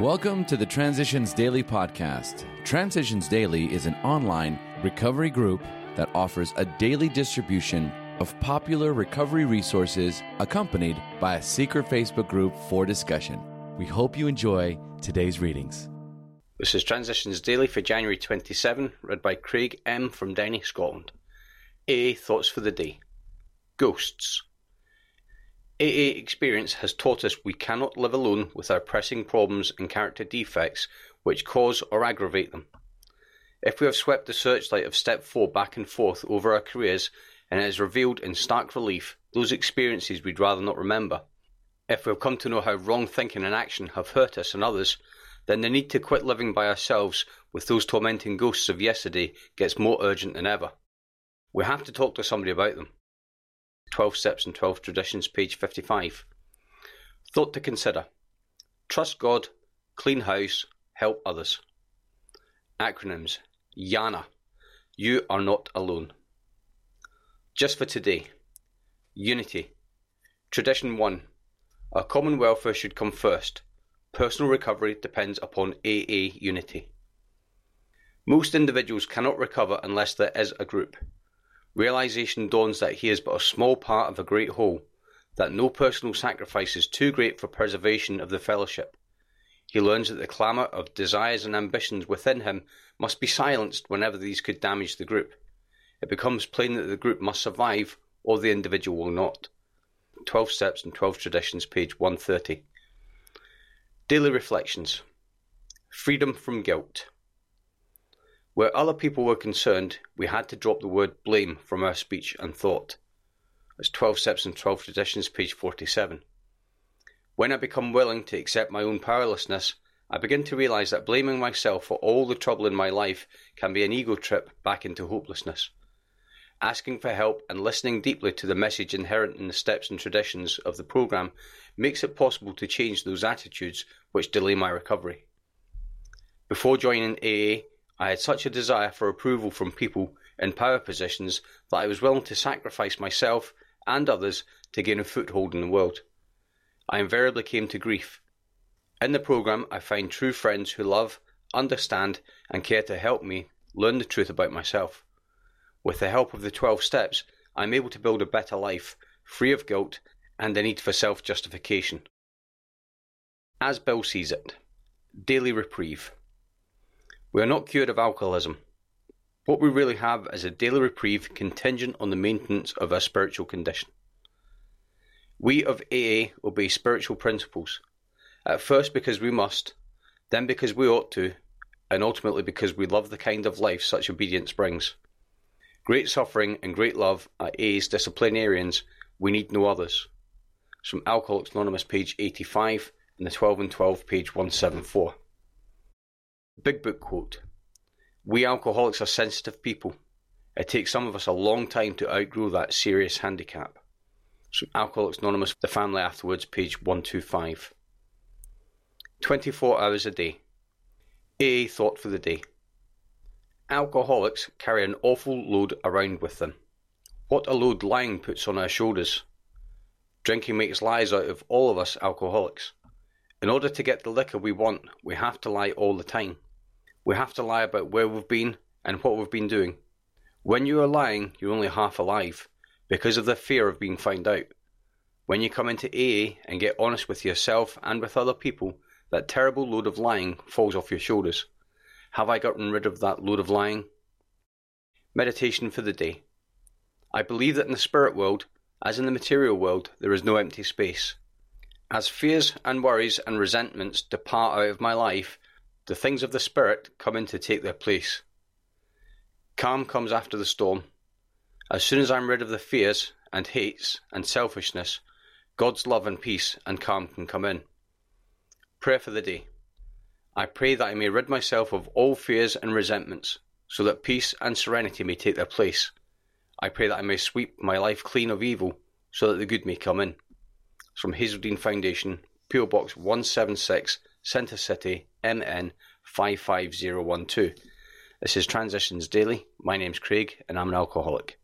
Welcome to the Transitions Daily podcast. Transitions Daily is an online recovery group that offers a daily distribution of popular recovery resources accompanied by a secret Facebook group for discussion. We hope you enjoy today's readings. This is Transitions Daily for January 27, read by Craig M. from Denny, Scotland. A. Thoughts for the Day Ghosts. AA experience has taught us we cannot live alone with our pressing problems and character defects which cause or aggravate them. If we have swept the searchlight of step 4 back and forth over our careers and it has revealed in stark relief those experiences we'd rather not remember, if we have come to know how wrong thinking and action have hurt us and others, then the need to quit living by ourselves with those tormenting ghosts of yesterday gets more urgent than ever. We have to talk to somebody about them. 12 Steps and 12 Traditions, page 55. Thought to consider Trust God, clean house, help others. Acronyms YANA You are not alone. Just for today Unity. Tradition 1 Our common welfare should come first. Personal recovery depends upon AA unity. Most individuals cannot recover unless there is a group. Realization dawns that he is but a small part of a great whole, that no personal sacrifice is too great for preservation of the fellowship. He learns that the clamour of desires and ambitions within him must be silenced whenever these could damage the group. It becomes plain that the group must survive or the individual will not. 12 Steps and 12 Traditions, page 130. Daily Reflections Freedom from Guilt. Where other people were concerned, we had to drop the word blame from our speech and thought. It's 12 Steps and 12 Traditions, page 47. When I become willing to accept my own powerlessness, I begin to realize that blaming myself for all the trouble in my life can be an ego trip back into hopelessness. Asking for help and listening deeply to the message inherent in the steps and traditions of the program makes it possible to change those attitudes which delay my recovery. Before joining AA, I had such a desire for approval from people in power positions that I was willing to sacrifice myself and others to gain a foothold in the world. I invariably came to grief. In the program, I find true friends who love, understand, and care to help me learn the truth about myself. With the help of the 12 steps, I am able to build a better life, free of guilt and the need for self justification. As Bill sees it, daily reprieve. We are not cured of alcoholism. What we really have is a daily reprieve contingent on the maintenance of our spiritual condition. We of AA obey spiritual principles, at first because we must, then because we ought to, and ultimately because we love the kind of life such obedience brings. Great suffering and great love are AA's disciplinarians, we need no others. From Alcoholics Anonymous, page 85, and the 12 and 12, page 174. Big Book quote We alcoholics are sensitive people. It takes some of us a long time to outgrow that serious handicap. From Alcoholics Anonymous, The Family Afterwards, page 125. 24 hours a day. AA thought for the day. Alcoholics carry an awful load around with them. What a load lying puts on our shoulders. Drinking makes lies out of all of us alcoholics. In order to get the liquor we want, we have to lie all the time. We have to lie about where we've been and what we've been doing. When you are lying, you're only half alive because of the fear of being found out. When you come into AA and get honest with yourself and with other people, that terrible load of lying falls off your shoulders. Have I gotten rid of that load of lying? Meditation for the day. I believe that in the spirit world, as in the material world, there is no empty space. As fears and worries and resentments depart out of my life, the things of the spirit come in to take their place. Calm comes after the storm. As soon as I'm rid of the fears and hates and selfishness, God's love and peace and calm can come in. Prayer for the day. I pray that I may rid myself of all fears and resentments, so that peace and serenity may take their place. I pray that I may sweep my life clean of evil, so that the good may come in. It's from Hazelden Foundation, PO Box 176, Centre City, MN 55012. This is Transitions Daily. My name's Craig, and I'm an alcoholic.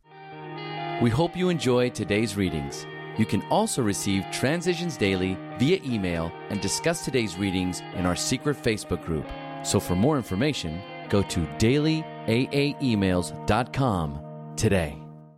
We hope you enjoy today's readings. You can also receive Transitions Daily via email and discuss today's readings in our secret Facebook group. So for more information, go to dailyaaemails.com today.